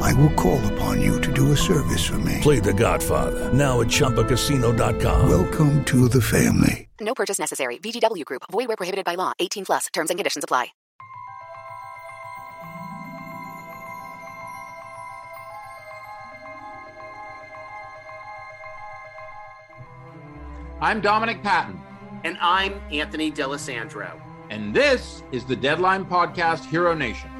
I will call upon you to do a service for me. Play The Godfather now at ChumbaCasino.com. Welcome to the family. No purchase necessary. VGW Group. Void where prohibited by law. 18 plus. Terms and conditions apply. I'm Dominic Patten, And I'm Anthony D'Alessandro. and this is the Deadline Podcast Hero Nation.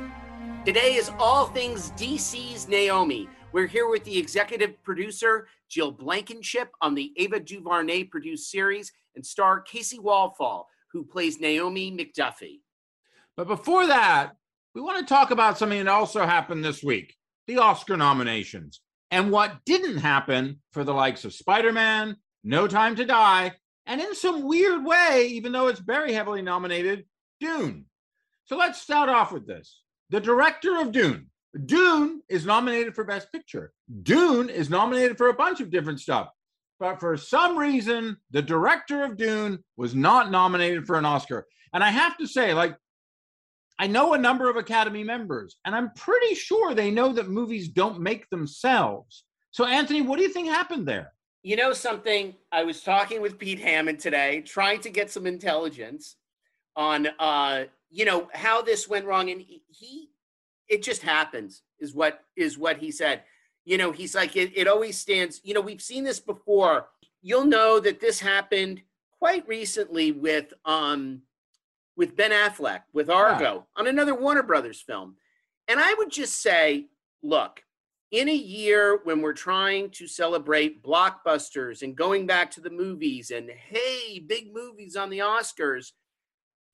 Today is all things DC's Naomi. We're here with the executive producer, Jill Blankenship, on the Ava DuVernay produced series, and star Kaci Walfall, who plays Naomi McDuffie. But before that, we want to talk about something that also happened this week the Oscar nominations and what didn't happen for the likes of Spider Man, No Time to Die, and in some weird way, even though it's very heavily nominated, Dune. So let's start off with this. The director of Dune. Dune is nominated for Best Picture. Dune is nominated for a bunch of different stuff. But for some reason, the director of Dune was not nominated for an Oscar. And I have to say, like, I know a number of Academy members, and I'm pretty sure they know that movies don't make themselves. So, Anthony, what do you think happened there? You know something? I was talking with Pete Hammond today, trying to get some intelligence on, uh, you know, how this went wrong, and he, it just happens, is what is what he said. You know, he's like, it, it always stands. You know, we've seen this before. You'll know that this happened quite recently with um with Ben Affleck with Argo on another Warner Brothers film. And I would just say, look, in a year when we're trying to celebrate blockbusters and going back to the movies and hey, big movies on the Oscars,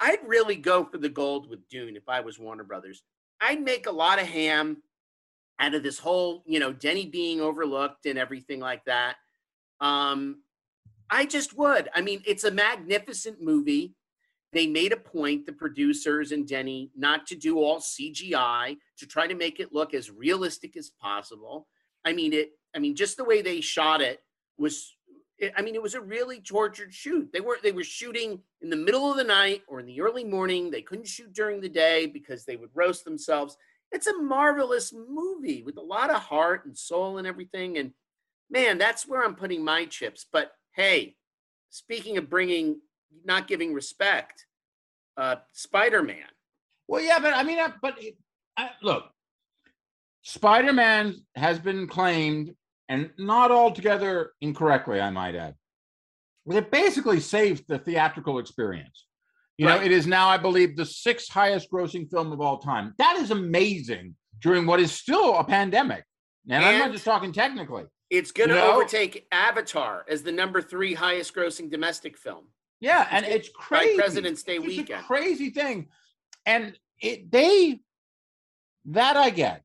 I'd really go for the gold with Dune if I was Warner Brothers. I'd make a lot of ham out of this whole, you know, Denny being overlooked and everything like that. Um, I just would. I mean, it's a magnificent movie. They made a point, the producers and Denny, not to do all CGI to try to make it look as realistic as possible. I mean, it. I mean, just the way they shot it was. I mean, it was a really tortured shoot. They were they were shooting in the middle of the night or in the early morning. They couldn't shoot during the day because they would roast themselves. It's a marvelous movie with a lot of heart and soul and everything. And man, that's where I'm putting my chips. But hey, speaking of bringing not giving respect, uh, Spider Man. Well, yeah, but I mean, uh, but I, look, Spider Man has been claimed, and not altogether incorrectly, I might add. But it basically saved the theatrical experience. You know, it is now, I believe, the sixth highest grossing film of all time. That is amazing during what is still a pandemic. And, I'm not just talking technically. It's going to You know- overtake Avatar as the number three highest grossing domestic film. Yeah, and It's it's by crazy. President's Day It's a weekend. crazy thing, and it they that I get.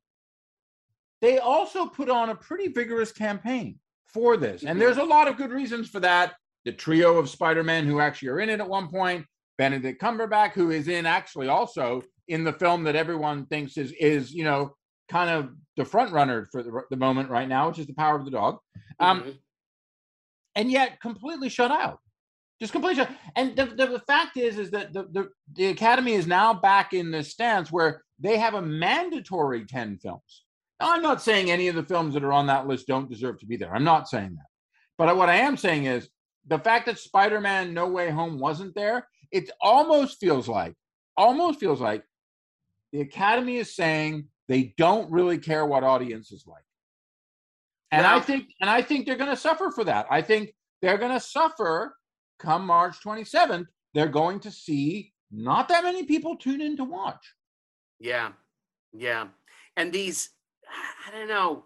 They also put on a pretty vigorous campaign for this, and there's a lot of good reasons for that. The trio of Spider-Man who actually are in it at one point, Benedict Cumberbatch, who is in actually also in the film that everyone thinks is is you know kind of the front runner for the, the moment right now, which is the Power of the Dog. Um, Mhm. and yet completely shut out. Just completely shut. And the, the, the fact is, is that the, the, the Academy is now back in this stance where they have a mandatory 10 films. Now, I'm not saying any of the films that are on that list don't deserve to be there. I'm not saying that. But what I am saying is the fact that Spider Man No Way Home wasn't there, it almost feels like, almost feels like the Academy is saying they don't really care what audiences like. And I think, and I think they're going to suffer for that. I think they're going to suffer come March 27th. They're going to see not that many people tune in to watch. Yeah. Yeah. And these, I don't know.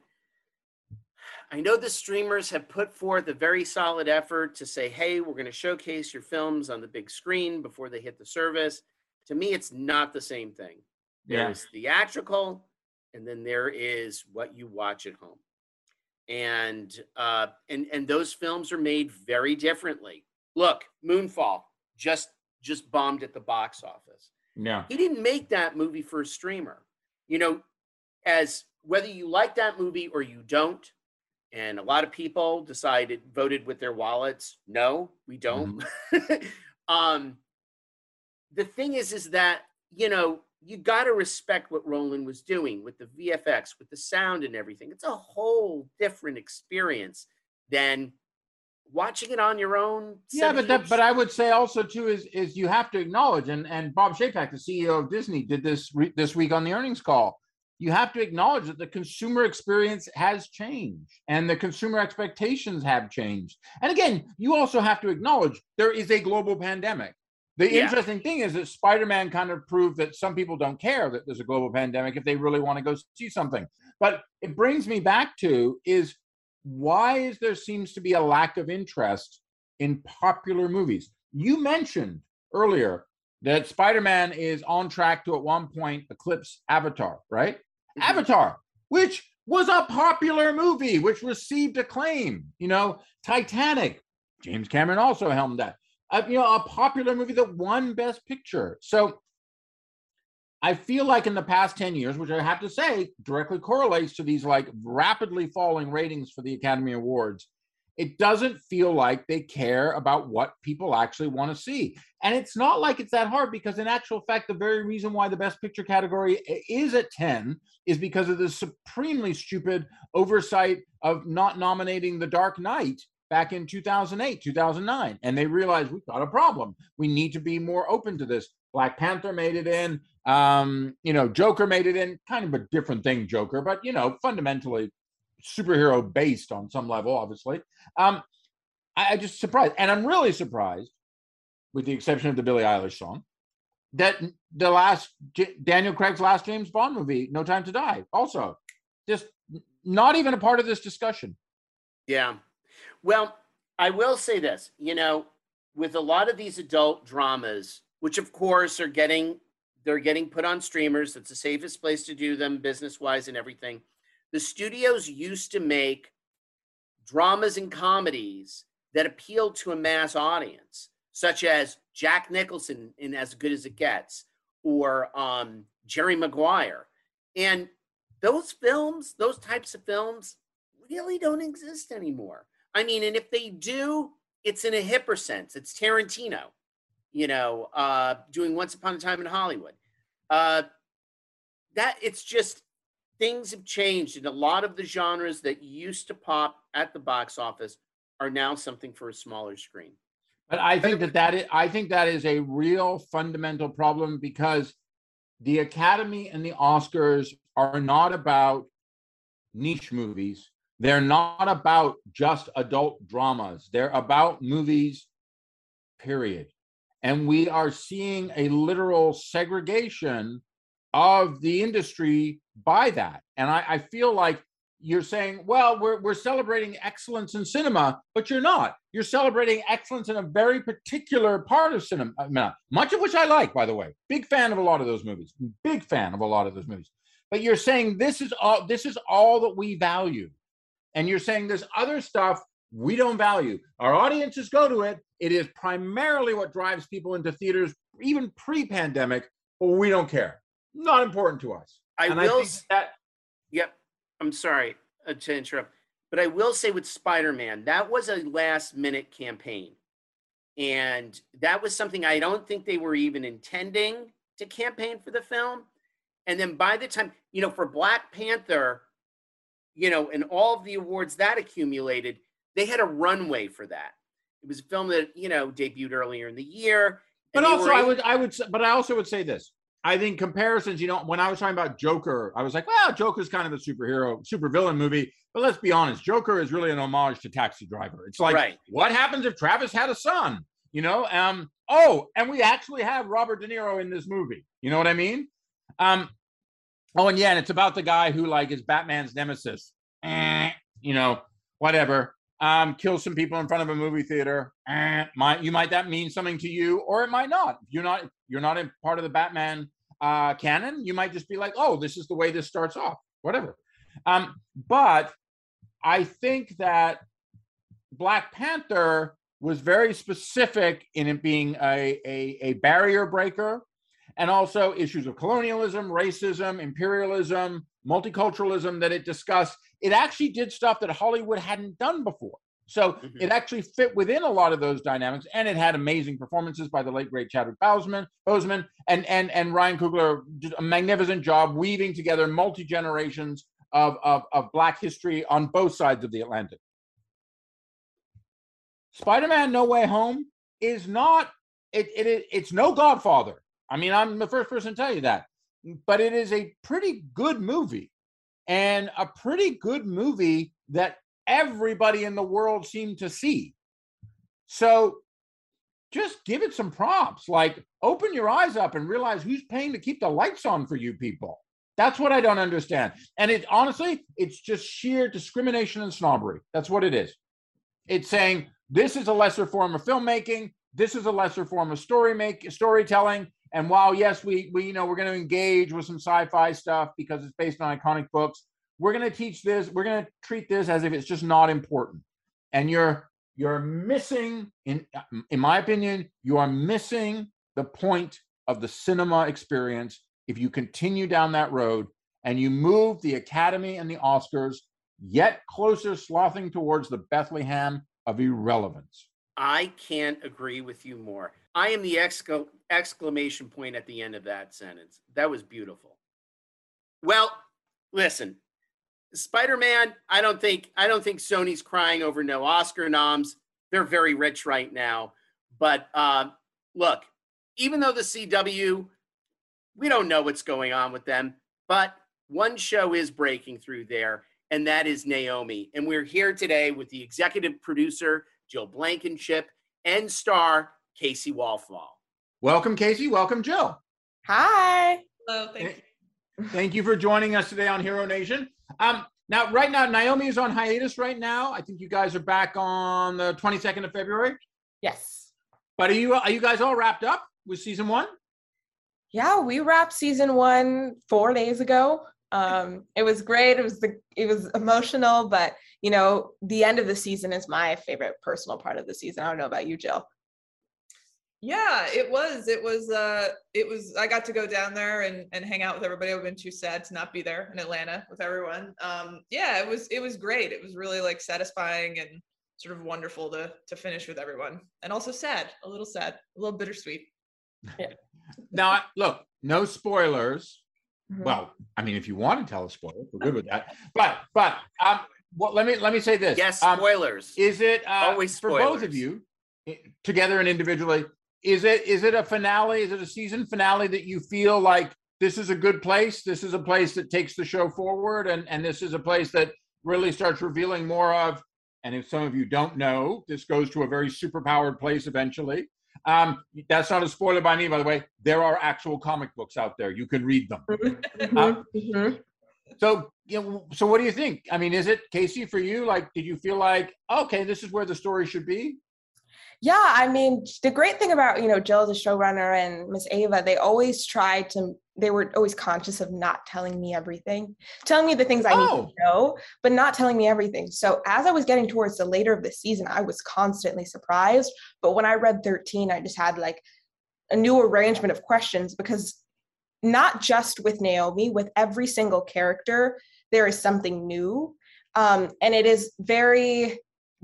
I know the streamers have put forth a very solid effort to say, hey, we're going to showcase your films on the big screen before they hit the service. To me, it's not the same thing. Yeah. There's theatrical, and then there is what you watch at home. And uh, and and those films are made very differently. look, Moonfall just just bombed at the box office. Yeah. He didn't make that movie for a streamer. You know, as whether you like that movie or you don't, and a lot of people decided voted with their wallets. No, we don't. um, the thing is, is that you know you got to respect what Roland was doing with the VFX, with the sound and everything. It's a whole different experience than watching it on your own. Yeah, but that, but I would say also too is is you have to acknowledge and and Bob Chapek, the CEO of Disney, did this re, this week on the earnings call. You have to acknowledge that the consumer experience has changed and the consumer expectations have changed. And again, you also have to acknowledge there is a global pandemic. The Yeah. interesting thing is that Spider-Man kind of proved that some people don't care that there's a global pandemic if they really want to go see something. But it brings me back to is why is there seems to be a lack of interest in popular movies? You mentioned earlier that Spider-Man is on track to at one point eclipse Avatar, right? Mhm. Avatar, which was a popular movie, which received acclaim. You know, Titanic. James Cameron also helmed that. Uh, you know, a popular movie that won Best Picture. So I feel like in the past 10 years, which I have to say directly correlates to these like rapidly falling ratings for the Academy Awards, it doesn't feel like they care about what people actually want to see. And it's not like it's that hard because, in actual fact, the very reason why the Best Picture category is at 10 is because of the supremely stupid oversight of not nominating The Dark Knight back in 2008, 2009. And they realized we've got a problem. We need to be more open to this. Black Panther made it in. Um, you know, Joker made it in. Kind of a different thing, Joker, but you know, fundamentally superhero based on some level, obviously. Um, I, I just surprised, and I'm really surprised, with the exception of the Billie Eilish song, that the last Daniel Craig's last James Bond movie, No Time to Die, also just not even a part of this discussion. Yeah. Well, I will say this, you know, with a lot of these adult dramas, which of course are getting they're getting put on streamers, that's the safest place to do them business-wise and everything. The studios used to make dramas and comedies that appealed to a mass audience, such as Jack Nicholson in As Good as It Gets or um, Jerry Maguire. And those films, those types of films, really don't exist anymore. I mean, and if they do, it's in a hipper sense. It's Tarantino, you know, uh, doing Once Upon a Time in Hollywood. Uh, that it's just things have changed, and a lot of the genres that used to pop at the box office are now something for a smaller screen. But I think that that is, I think that is a real fundamental problem because the Academy and the Oscars are not about niche movies. They're not about just adult dramas. They're about movies, period. And we are seeing a literal segregation of the industry by that. And I, I feel like you're saying, well, we're, we're celebrating excellence in cinema, but you're not. You're celebrating excellence in a very particular part of cinema, uh, much of which I like, by the way. Big fan of a lot of those movies. Big fan of a lot of those movies. But you're saying this is all this is all that we value. And you're saying there's other stuff we don't value. Our audiences go to it. It is primarily what drives people into theaters, even pre-pandemic, but we don't care. Not important to us. I and will think that Yep. I'm sorry uh, to interrupt, but I will say with Spider Man, that was a last minute campaign. And that was something I don't think they were even intending to campaign for the film. And then by the time, you know, for Black Panther, you know, and all of the awards that accumulated, they had a runway for that. It was a film that, you know, debuted earlier in the year. But also, I would, I would, but I also would say this. I think comparisons. You know, when I was talking about Joker, I was like, well, Joker's kind of a superhero, supervillain movie. But let's be honest, Joker is really an homage to Taxi Driver. It's like, Right. what happens if Travis had a son? You know, um, oh, and we actually have Robert De Niro in this movie. You know what I mean? Um, oh, and yeah, and it's about the guy who like is Batman's nemesis. Eh, you know, whatever. Um, kill some people in front of a movie theater. Eh, might you might that mean something to you, or it might not. You're not you're not in part of the Batman uh, canon. You might just be like, oh, this is the way this starts off. Whatever. Um, but I think that Black Panther was very specific in it being a, a, a barrier breaker and also issues of colonialism, racism, imperialism, multiculturalism that it discussed. It actually did stuff that Hollywood hadn't done before. So Mhm. it actually fit within a lot of those dynamics, and it had amazing performances by the late great Chadwick Boseman, Boseman and and and Ryan Coogler did a magnificent job weaving together multi generations of, of of Black history on both sides of the Atlantic. Spider-Man: No Way Home is not it, it it- it's no Godfather. I mean, I'm the first person to tell you that, but it is a pretty good movie, and a pretty good movie that everybody in the world seemed to see. So just give it some props. Like open your eyes up and realize who's paying to keep the lights on for you people. That's what I don't understand. And it honestly, it's just sheer discrimination and snobbery. That's what it is. It's saying this is a lesser form of filmmaking. This is a lesser form of story make storytelling. And while yes, we we you know we're going to engage with some sci-fi stuff because it's based on iconic books, we're going to teach this. We're going to treat this as if it's just not important. And you're you're missing in in my opinion, you are missing the point of the cinema experience if you continue down that road and you move the Academy and the Oscars yet closer slothing towards the Bethlehem of irrelevance. I can't agree with you more. I am the exclamation point at the end of that sentence. That was beautiful. Well, listen, Spider-Man, I don't think I don't think Sony's crying over no Oscar noms. They're very rich right now. But uh, look, even though the CW, we don't know what's going on with them, but one show is breaking through there, and that is Naomi. And we're here today with the executive producer, Jill Blankenship, and star Kaci Walfall. Welcome, Kaci. Welcome, Jill. Hi. Hello, thank you. Thank you for joining us today on Hero Nation. Um, now, right now, Naomi is on hiatus right now. I think you guys are back on the 22nd of February. Yes. But are you are you guys all wrapped up with season one? Yeah, we wrapped season one four days ago. Um, it was great. It was the it was emotional, but you know, the end of the season is my favorite personal part of the season. I don't know about you, Jill. Yeah, it was. It was. Uh, it was. I got to go down there and and hang out with everybody. I've been too sad to not be there in Atlanta with everyone. Um, yeah, it was. It was great. It was really like satisfying and sort of wonderful to to finish with everyone, and also sad, a little sad, a little bittersweet. Yeah. Now, look, no spoilers. Mhm. Well, I mean, if you want to tell a spoiler, we're good with that. But but um, what? Let me let me say this. Yes, Um, spoilers. is it uh, Always for both of you, together and individually? Is it is it a finale? Is it a season finale that you feel like this is a good place? This is a place that takes the show forward, and and this is a place that really starts revealing more of. And if some of you don't know, this goes to a very superpowered place eventually. Um, that's not a spoiler by me, by the way. There are actual comic books out there. You can read them. Mhm. So, you know, so what do you think? I mean, is it Kaci for you? Like, did you feel like, okay, this is where the story should be? Yeah, I mean, the great thing about, you know, Jill, the showrunner, and Miss Ava, they always tried to, they were always conscious of not telling me everything, telling me the things I need Oh. to know, but not telling me everything. So as I was getting towards the later of the season, I was constantly surprised. But when I read 13, I just had like a new arrangement of questions because not just with Naomi, with every single character, there is something new. Um, and it is very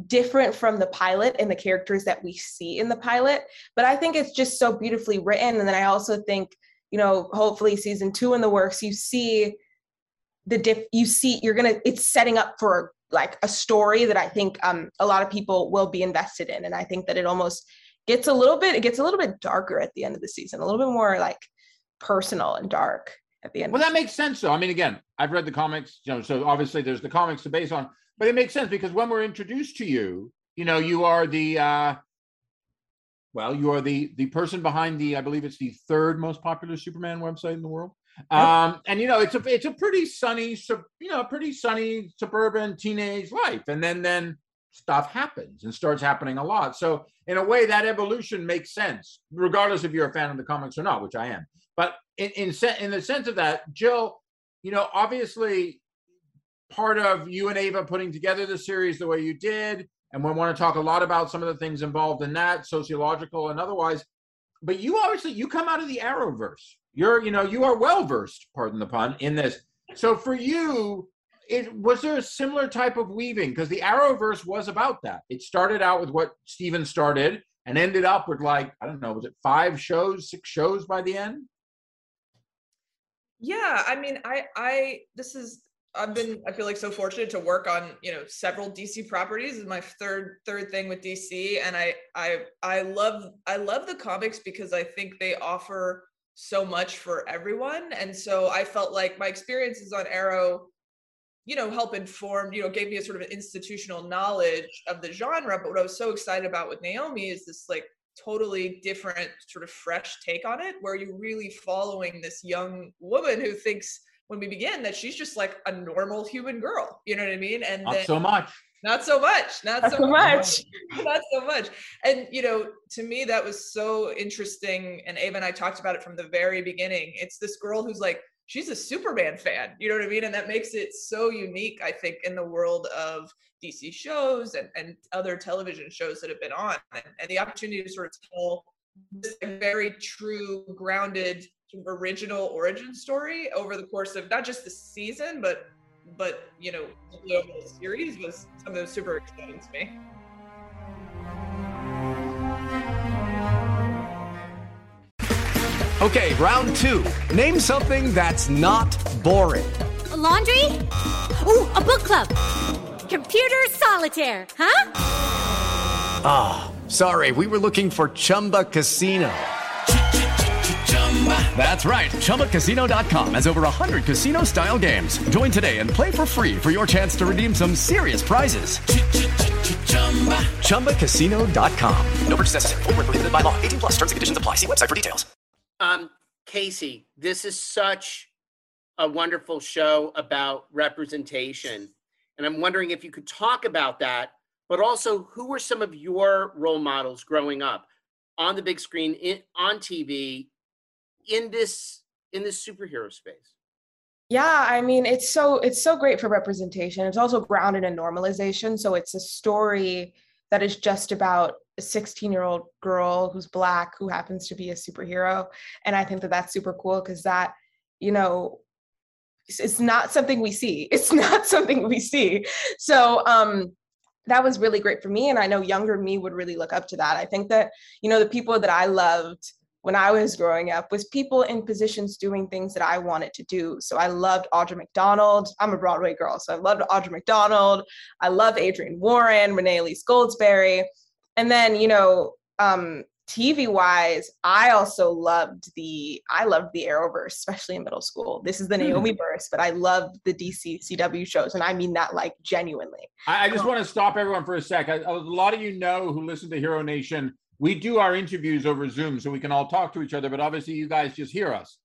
different from the pilot and the characters that we see in the pilot. But I think it's just so beautifully written. And then I also think, you know, hopefully season two in the works, you see the diff you see you're gonna it's setting up for like a story that I think um a lot of people will be invested in. And I think that it almost gets a little bit, it gets a little bit darker at the end of the season, a little bit more like personal and dark at the end. Well, that makes sense, though. I mean, again, I've read the comics, you know, so obviously there's the comics to base on, but it makes sense because when we're introduced to you, you know, you are the, uh, well, you are the the person behind the, I believe it's the third most popular Superman website in the world. Um, and you know, it's a it's a pretty sunny, sub, you know, pretty sunny suburban teenage life, and then then stuff happens and starts happening a lot. So in a way, that evolution makes sense, regardless if you're a fan of the comics or not, which I am. But in in, se- in the sense of that, Jill, you know, obviously part of you and Ava putting together the series the way you did and we want to talk a lot about some of the things involved in that, sociological and otherwise. But you obviously you come out of the Arrowverse. You're you know you are well versed, pardon the pun, in this. So for you, it was there a similar type of weaving because the Arrowverse was about that. It started out with what Steven started and ended up with like I don't know, was it five shows, six shows by the end? Yeah, I mean, I I this is I've been I feel like so fortunate to work on you know several DC properties. This is my third third thing with DC, and I I I love I love the comics because I think they offer so much for everyone, and so I felt like my experiences on Arrow, you know, help inform you know gave me a sort of an institutional knowledge of the genre. But what I was so excited about with Naomi is this like totally different sort of fresh take on it, where you're really following this young woman who thinks when we begin that she's just like a normal human girl. You know what I mean? And Not then, so much. not so much. Not, Not so so much. much. not so much. And you know, to me, that was so interesting. And Ava and I talked about it from the very beginning. It's this girl who's like, she's a Superman fan. You know what I mean? And that makes it so unique, I think, in the world of DC shows and, and other television shows that have been on. And, and the opportunity to sort of tell this very true, grounded, sort of original origin story over the course of not just the season, but but you know, the overall series was something that was super exciting to me. Okay, round two. Name something that's not boring. A laundry? Ooh, a book club. Computer solitaire, huh? Ah, sorry, we were looking for Chumba Casino. That's right. ChumbaCasino.com has over 100 casino style games. Join today and play for free for your chance to redeem some serious prizes. ChumbaCasino.com. No purchase necessary. Where prohibited by law. 18 plus terms and conditions apply. See website for details. Um, Kaci, this is such a wonderful show about representation. And I'm wondering if you could talk about that, but also who were some of your role models growing up on the big screen, in, on TV, in this in this superhero space? Yeah, I mean, it's so it's so great for representation. It's also grounded in normalization. So it's a story that is just about a 16 year old girl who's black who happens to be a superhero, and I think that that's super cool because that, you know, it's, not something we see. It's not something we see. So um, that was really great for me, and I know younger me would really look up to that. I think that you know the people that I loved when I was growing up was people in positions doing things that I wanted to do. So I loved Audra McDonald. I'm a Broadway girl, so I loved Audra McDonald. I love Adrienne Warren, Renee Elise Goldsberry. And then, you know, um, TV wise, I also loved the I loved the Arrowverse, especially in middle school. This is the Naomi verse, but I loved the DC CW shows, and I mean that like genuinely. I, I just want to stop everyone for a sec. I, a lot of you know who listen to Hero Nation we do our interviews over Zoom so we can all talk to each other, but obviously you guys just hear us.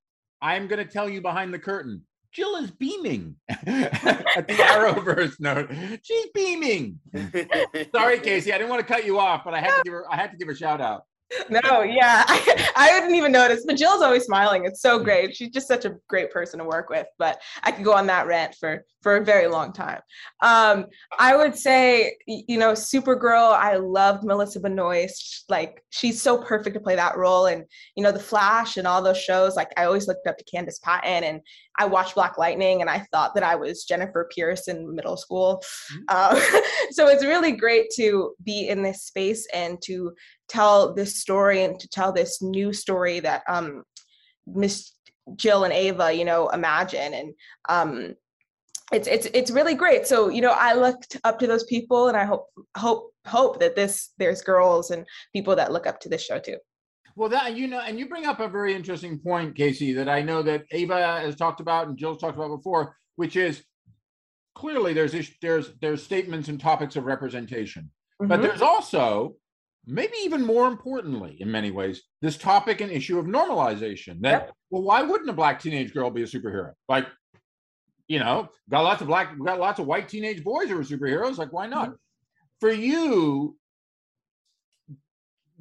I'm going to tell you behind the curtain. Jill is beaming at the Arrowverse note. She's beaming. Sorry, Kaci, I didn't want to cut you off, but I had to give her. I had to give her a shout out. No, yeah, I, I didn't even notice. But Jill's always smiling. It's so great. She's just such a great person to work with. But I could go on that rant for for a very long time. Um, I would say, you know, Supergirl. I loved Melissa Benoist. Like she's so perfect to play that role. And you know, The Flash and all those shows. Like I always looked up to Candice Patton, and I watched Black Lightning, and I thought that I was Jennifer Pierce in middle school. Uh, so it's really great to be in this space and to tell this story and to tell this new story that um miss jill and ava you know imagine. And um it's it's it's really great. So you know i looked up to those people and i hope hope hope that this there's girls and people that look up to this show too Well, that you know, and you bring up a very interesting point, Kaci, that I know that Ava has talked about and Jill's talked about before, which is clearly there's there's there's statements and topics of representation, but Mhm. there's also maybe even more importantly in many ways this topic and issue of normalization that well why wouldn't a black teenage girl be a superhero? Like you know got lots of black got lots of white teenage boys who are superheroes like why not? For you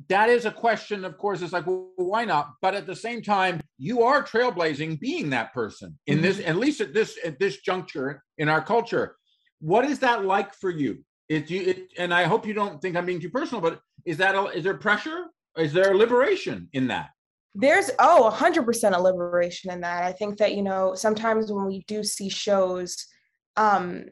that is a question of course it's like well why not but at the same time you are trailblazing being that person in this at least at this at this juncture in our culture what is that like for you It, you, it, and I hope you don't think I'm being too personal, but is that a, is there pressure? Is there liberation in that? There's oh, 100% a liberation in that. I think that you know sometimes when we do see shows, um,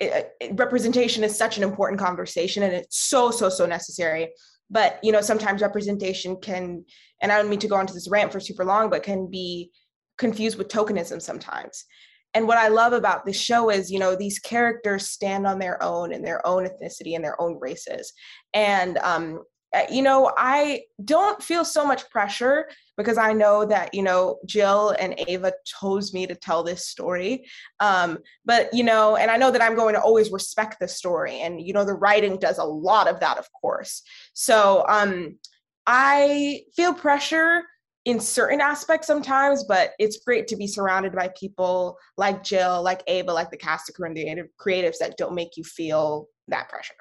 it, it- representation is such an important conversation, and it's so so so necessary. But you know sometimes representation can, and I don't mean to go onto this rant for super long, but can be confused with tokenism sometimes. And what I love about this show is, you know, these characters stand on their own and their own ethnicity and their own races. And, um, uh, you know, I don't feel so much pressure because I know that, you know, Jill and Ava chose me to tell this story. Um, but, you know, and I know that I'm going to always respect the story. And, you know, the writing does a lot of that, of course. So um, I feel pressure in certain aspects sometimes, but it's great to be surrounded by people like Jill, like Ava, like the cast of creative creatives that don't make you feel that pressure.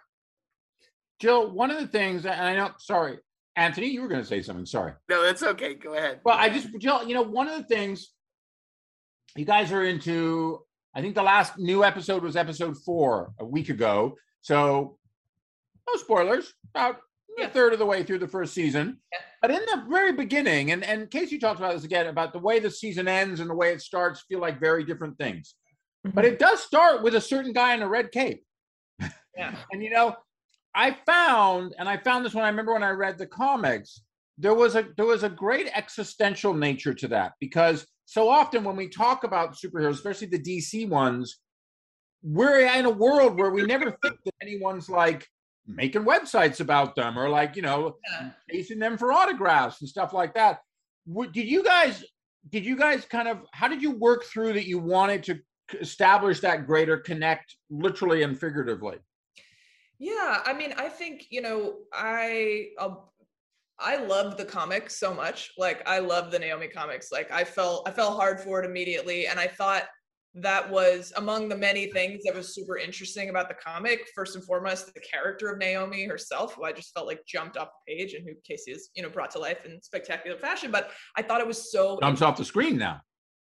Jill, one of the things, and I know, sorry, Anthony, you were going to say something. Sorry. No, that's okay. Go ahead. Well, I just, Jill, you know, one of the things you guys are into, I think the last new episode was episode four a week ago. So, no spoilers, about a third of the way through the first season. But in the very beginning, and, and Kaci talked about this again, about the way the season ends and the way it starts feel like very different things. But mm-hmm. it does start with a certain guy in a red cape. Yeah. And you know, I found, and I found this when I remember when I read the comics, there was a there was a great existential nature to that because so often when we talk about superheroes, especially the DC ones, we're in a world where we never think that anyone's like making websites about them or like you know chasing them for autographs and stuff like that. Did you guys? Did you guys kind of? How did you work through that? You wanted to establish that greater connect, literally and figuratively. Yeah, I mean, I think you know, I um, I love the comics so much. Like, I love the Naomi comics. Like, I felt I fell hard for it immediately, and I thought that was among the many things that was super interesting about the comic. First and foremost, the character of Naomi herself, who I just felt like jumped off the page, and who Kaci has you know brought to life in spectacular fashion. But I thought it was so Jumps off the screen now.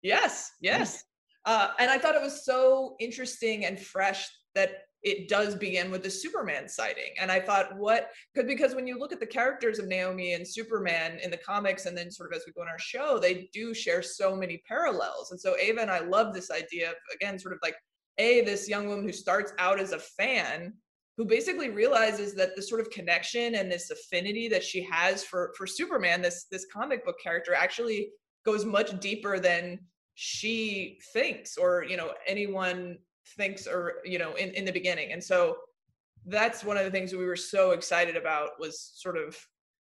Yes, yes. Uh, and I thought it was so interesting and fresh that it does begin with the Superman sighting. And I thought, what? Because because when you look at the characters of Naomi and Superman in the comics, and then sort of as we go in our show, they do share so many parallels. And so Ava and I love this idea of again, sort of like a this young woman who starts out as a fan who basically realizes that the sort of connection and this affinity that she has for for Superman, this this comic book character, actually goes much deeper than she thinks or you know anyone thinks or you know in, in the beginning. And so that's one of the things that we were so excited about was sort of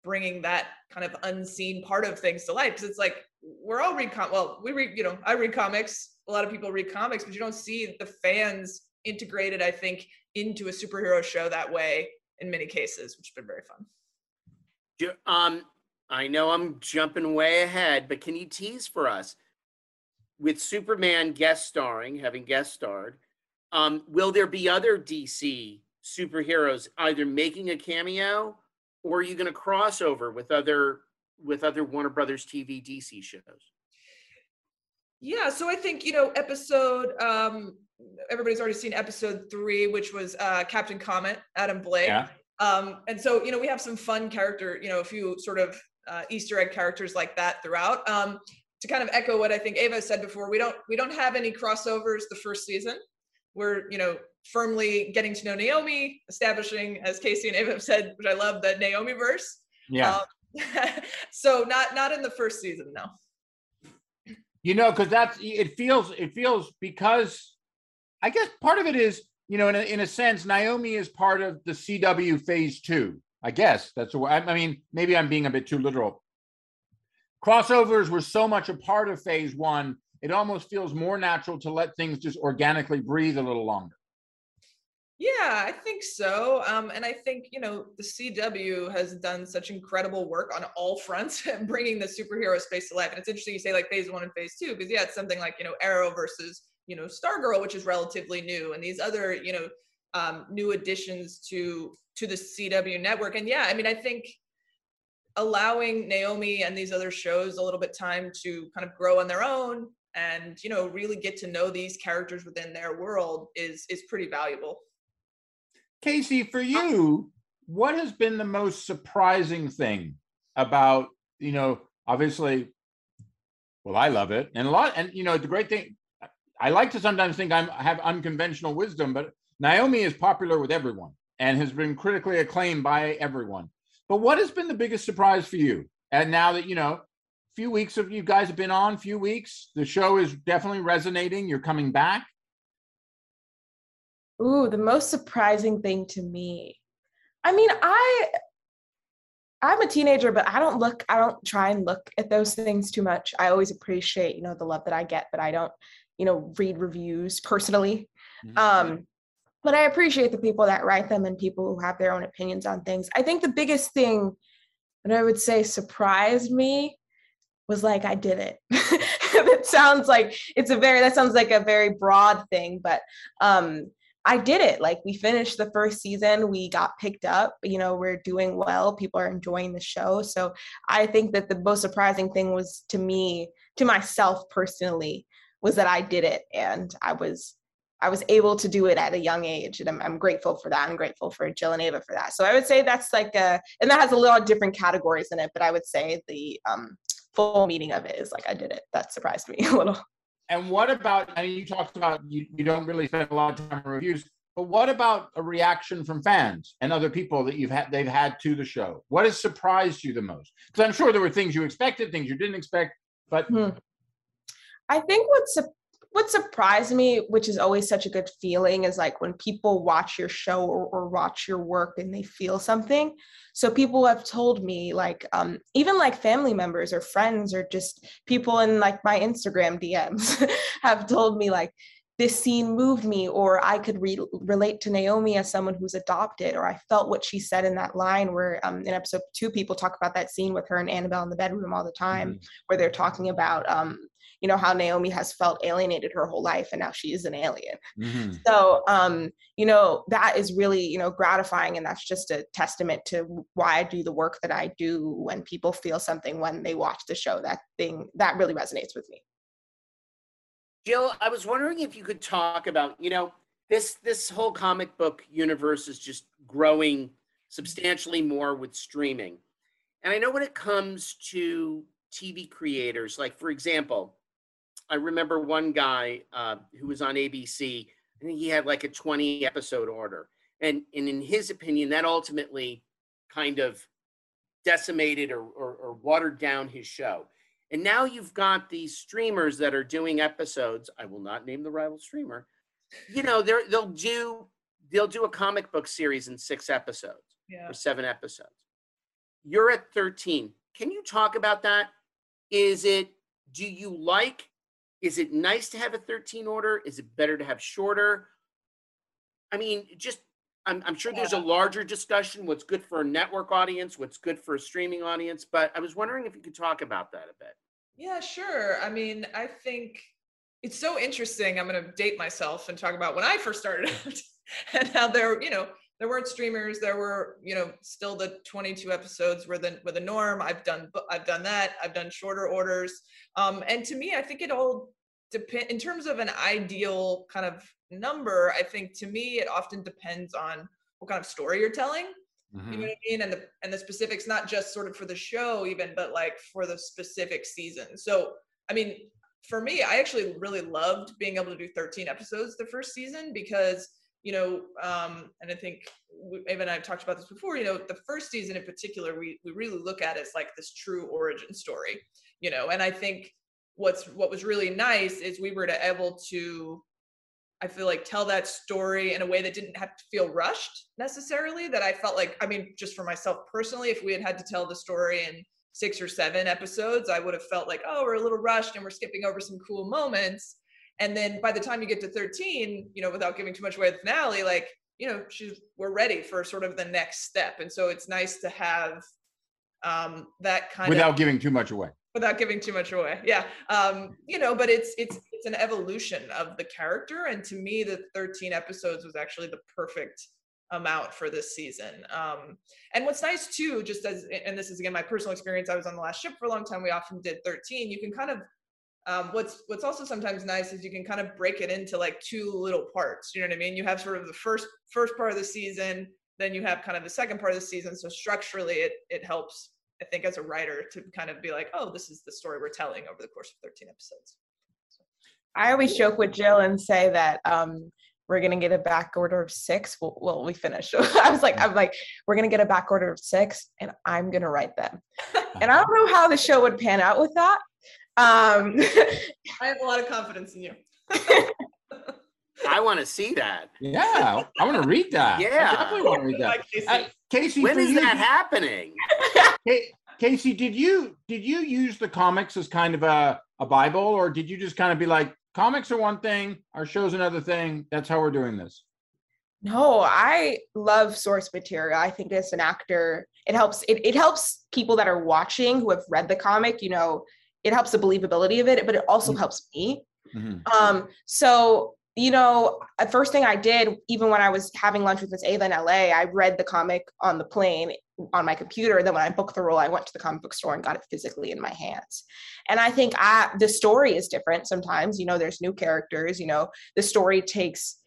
bringing that kind of unseen part of things to life. Because it's like we're all read com- well we read you know i read comics. A lot of people read comics but you don't see the fans integrated i think into a superhero show that way in many cases which has been very fun. Um, I know I'm jumping way ahead, but can you tease for us with Superman guest starring, having guest starred? Um, will there be other DC superheroes either making a cameo, or are you going to cross over with other with other Warner Brothers TV DC shows? Yeah, so I think you know episode. Um, everybody's already seen episode three, which was uh, Captain Comet, Adam Blake. Yeah. Um, and so you know we have some fun character, you know, a few sort of uh, Easter egg characters like that throughout. Um, to kind of echo what I think Ava said before, we don't we don't have any crossovers the first season. We're you know firmly getting to know Naomi, establishing, as Kaci and Ava have said, which I love, the Naomi verse. Yeah. Um, so not not in the first season, no. you know because that's it feels it feels because i guess part of it is you know in a, in a sense naomi is part of the cw phase two i guess that's what I, I mean maybe i'm being a bit too literal crossovers were so much a part of phase one it almost feels more natural to let things just organically breathe a little longer Yeah, I think so. Um, and I think, you know, the CW has done such incredible work on all fronts bringing the superhero space to life. And it's interesting you say like phase one and phase two, because yeah, it's something like, you know, Arrow versus, you know, Stargirl, which is relatively new, and these other, you know, um, new additions to to the CW network. And yeah, I mean, I think allowing Naomi and these other shows a little bit time to kind of grow on their own and you know really get to know these characters within their world is is pretty valuable Kaci, for uh, you, what has been the most surprising thing about, you know, obviously, well, I love it. And a lot, and you know, the great thing, I like to sometimes think I'm, I have unconventional wisdom, but Naomi is popular with everyone and has been critically acclaimed by everyone. But what has been the biggest surprise for you? And now that, you know, few weeks of you guys have been on, few weeks, the show is definitely resonating. You're coming back. Ooh, the most surprising thing to me. I mean, I I'm a teenager, but I don't look, I don't try and look at those things too much. I always appreciate, you know, the love that I get, but I don't, you know, read reviews personally. Mm-hmm. Um, but I appreciate the people that write them and people who have their own opinions on things. I think the biggest thing that I would say surprised me was like, I did it. that sounds like it's a very, that sounds like a very broad thing, but um, I did it. Like we finished the first season, we got picked up, you know, we're doing well, people are enjoying the show. So I think that the most surprising thing was to me, to myself personally, was that I did it and I was I was able to do it at a young age, and I'm, I'm, grateful for that. I'm grateful for Jill and Ava for that. So I would say that's like a, and that has a lot of different categories in it. But I would say the um, full meaning of it is like I did it. That surprised me a little. And what about? I mean, you talked about you, you don't really spend a lot of time on reviews, but what about a reaction from fans and other people that you've had they've had to the show? What has surprised you the most? Because I'm sure there were things you expected, things you didn't expect, but hmm. I think what's what surprised me, which is always such a good feeling, is like when people watch your show or, or watch your work and they feel something. So people have told me, like, um, even like family members or friends or just people in like my Instagram DMs have told me, like, this scene moved me, or I could re- relate to Naomi as someone who's adopted, or I felt what she said in that line. Where um, in episode two, people talk about that scene with her and Annabelle in the bedroom all the time, mm-hmm. where they're talking about um, you know how Naomi has felt alienated her whole life and now she is an alien. Mm-hmm. So um, you know that is really you know gratifying and that's just a testament to why I do the work that I do when people feel something when they watch the show that thing that really resonates with me. Jill, I was wondering if you could talk about, you know, this this whole comic book universe is just growing substantially more with streaming. And I know when it comes to TV creators, like for example, I remember one guy uh, who was on ABC. I think he had like a 20 episode order. And, and in his opinion, that ultimately kind of decimated or, or, or watered down his show. And now you've got these streamers that are doing episodes. I will not name the rival streamer. You know, they're, they'll do they'll do a comic book series in six episodes yeah. or seven episodes. You're at 13. Can you talk about that? Is it do you like is it nice to have a 13 order? Is it better to have shorter? I mean, just I'm, I'm sure there's a larger discussion what's good for a network audience, what's good for a streaming audience, but I was wondering if you could talk about that a bit. Yeah, sure. I mean, I think it's so interesting. I'm going to date myself and talk about when I first started out and how there, you know, there weren't streamers. There were, you know, still the 22 episodes were the were the norm. I've done I've done that. I've done shorter orders. Um, and to me, I think it all depend in terms of an ideal kind of number. I think to me, it often depends on what kind of story you're telling. Mm-hmm. You know mm-hmm. what I mean? And the and the specifics, not just sort of for the show, even, but like for the specific season. So, I mean, for me, I actually really loved being able to do 13 episodes the first season because you know, um, and I think Ava and I have talked about this before, you know, the first season in particular, we, we really look at as like this true origin story, you know, and I think what's, what was really nice is we were to able to, I feel like tell that story in a way that didn't have to feel rushed necessarily that I felt like, I mean, just for myself personally, if we had had to tell the story in six or seven episodes, I would have felt like, oh, we're a little rushed and we're skipping over some cool moments. And then by the time you get to 13 you know without giving too much away the finale like you know she's we're ready for sort of the next step. And so it's nice to have um that kind without of, giving too much away without giving too much away yeah um you know but it's it's it's an evolution of the character and to me the 13 episodes was actually the perfect amount for this season um and what's nice too just as and this is again my personal experience i was on the last ship for a long time we often did 13 you can kind of um, what's what's also sometimes nice is you can kind of break it into like two little parts. You know what I mean? You have sort of the first first part of the season, then you have kind of the second part of the season. So structurally, it it helps. I think as a writer to kind of be like, oh, this is the story we're telling over the course of 13 episodes. I always joke with Jill and say that um, we're gonna get a back order of six. Well, well we finish. I was like, I'm like, we're gonna get a back order of six, and I'm gonna write them. and I don't know how the show would pan out with that. Um, I have a lot of confidence in you. I want to see that. Yeah, I want to read that. Yeah. I definitely want to read that. Like Kaci. Uh, Kaci, When for is you, that happening? Kaci, did you did you use the comics as kind of a, a Bible, or did you just kind of be like, comics are one thing, our show's another thing. That's how we're doing this. No, I love source material. I think as an actor, it helps. It, it helps people that are watching who have read the comic. You know, it helps the believability of it, but it also Mhm. helps me. Mhm. Um, so you know, the first thing I did, even when I was having lunch with Miss Ava in LA, I read the comic on the plane on my computer. Then when I booked the role, I went to the comic book store and got it physically in my hands. And I think I, the story is different sometimes. You know, there's new characters. You know, the story takes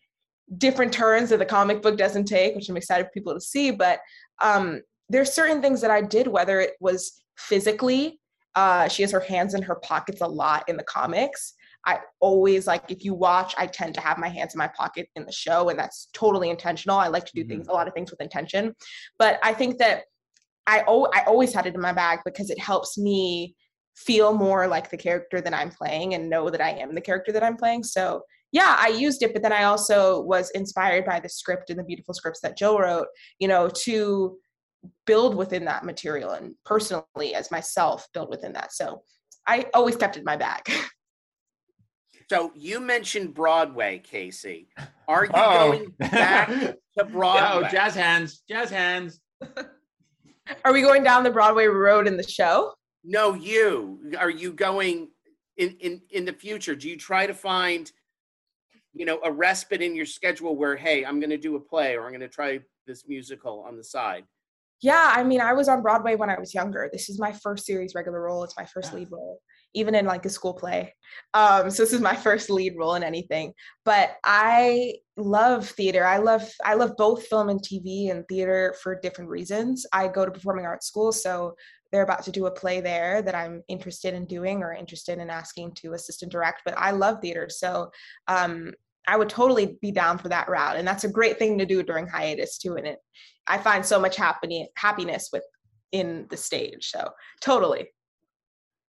different turns that the comic book doesn't take, which I'm excited for people to see. But um, there's certain things that I did, whether it was physically, uh, she has her hands in her pockets a lot in the comics. I always like if you watch, I tend to have my hands in my pocket in the show, and that's totally intentional. I like to do things, mm-hmm. a lot of things with intention. But I think that I o- I always had it in my bag because it helps me feel more like the character that I'm playing and know that I am the character that I'm playing. So yeah, I used it, but then I also was inspired by the script and the beautiful scripts that Jill wrote, you know, to build within that material and personally as myself build within that. So I always kept it in my bag. So you mentioned Broadway, Kaci. Are you Uh-oh. going back to Broadway? Oh, jazz hands, jazz hands. Are we going down the Broadway road in the show? No, you. Are you going in in in the future? Do you try to find, you know, a respite in your schedule where, hey, I'm going to do a play or I'm going to try this musical on the side? Yeah, I mean, I was on Broadway when I was younger. This is my first series regular role. It's my first lead role, even in like a school play. Um, so this is my first lead role in anything. But I love theater. I love I love both film and TV and theater for different reasons. I go to performing arts school, so they're about to do a play there that I'm interested in doing or interested in asking to assistant direct. But I love theater, so um, I would totally be down for that route. And that's a great thing to do during hiatus too. And it, I find so much happiness happiness with in the stage. So totally.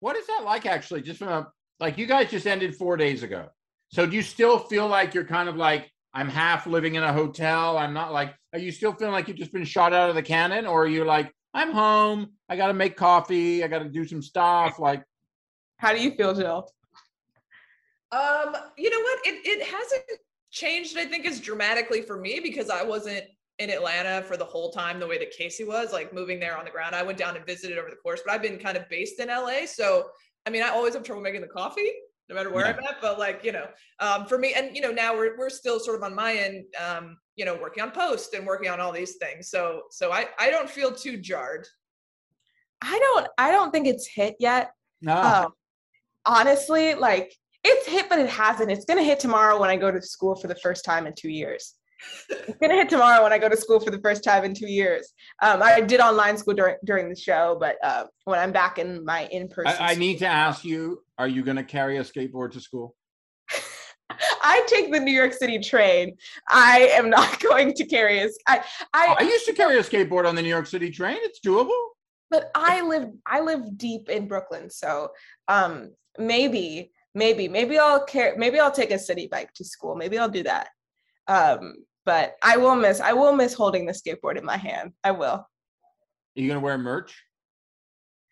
What is that like actually? Just from a like you guys just ended four days ago. So do you still feel like you're kind of like I'm half living in a hotel? I'm not like are you still feeling like you've just been shot out of the cannon? Or are you like, I'm home, I gotta make coffee, I gotta do some stuff, like How do you feel, Jill? Um, you know what? It it hasn't changed, I think, as dramatically for me because I wasn't in Atlanta for the whole time the way that Kaci was, like moving there on the ground. I went down and visited over the course, but I've been kind of based in LA. So I mean, I always have trouble making the coffee, no matter where I'm at. But like, you know, um, for me, and you know, now we're we're still sort of on my end, um, you know, working on post and working on all these things. So so I I don't feel too jarred. I don't I don't think it's hit yet. no. Um, honestly, like it's hit, but it hasn't. It's gonna hit tomorrow when I go to school for the first time in two years. It's gonna hit tomorrow when I go to school for the first time in two years. Um, I did online school during during the show, but uh, when I'm back in my in person, I, I need to ask you, are you gonna carry a skateboard to school? I take the New York City train. I am not going to carry a. I, I, I used to carry a skateboard on the New York City train. It's doable. but I live I live deep in Brooklyn, so um maybe maybe maybe I'll care maybe I'll take a Citi Bike to school. Maybe I'll do that. Um but I will miss I will miss holding the skateboard in my hand. I will. Are you gonna wear merch?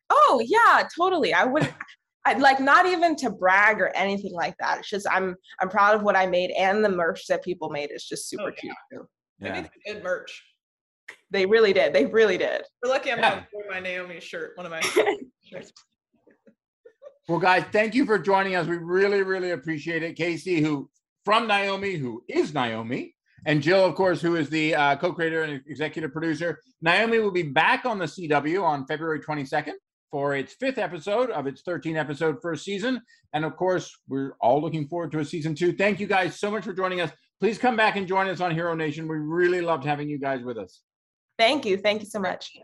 Oh yeah, totally. I would I'd like not even to brag or anything like that. It's just I'm I'm proud of what I made and the merch that people made is just super Oh, yeah. cute too. I made good merch. They really did. They really did. We're lucky I'm Yeah. not wearing my Naomi shirt, one of my shirts. Well, guys, thank you for joining us. We really, really appreciate it. Kaci, who from Naomi, who is Naomi, and Jill, of course, who is the uh, co-creator and executive producer. Naomi will be back on the CW on February 22nd. for its fifth episode of its 13 episode first season. And of course, we're all looking forward to a season two. Thank you guys so much for joining us. Please come back and join us on Hero Nation. We really loved having you guys with us. Thank you. Thank you so much.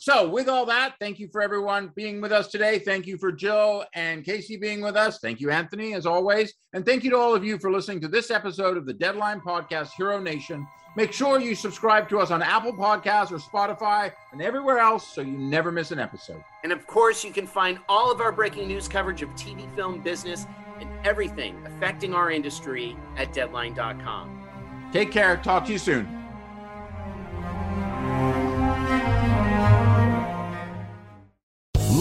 So, with all that, thank you for everyone being with us today. Thank you for Jill and Kaci being with us. Thank you, Anthony, as always. And thank you to all of you for listening to this episode of the Deadline Podcast Hero Nation. Make sure you subscribe to us on Apple Podcasts or Spotify and everywhere else so you never miss an episode. And of course, you can find all of our breaking news coverage of TV, film, business, and everything affecting our industry at deadline.com. Take care. Talk to you soon.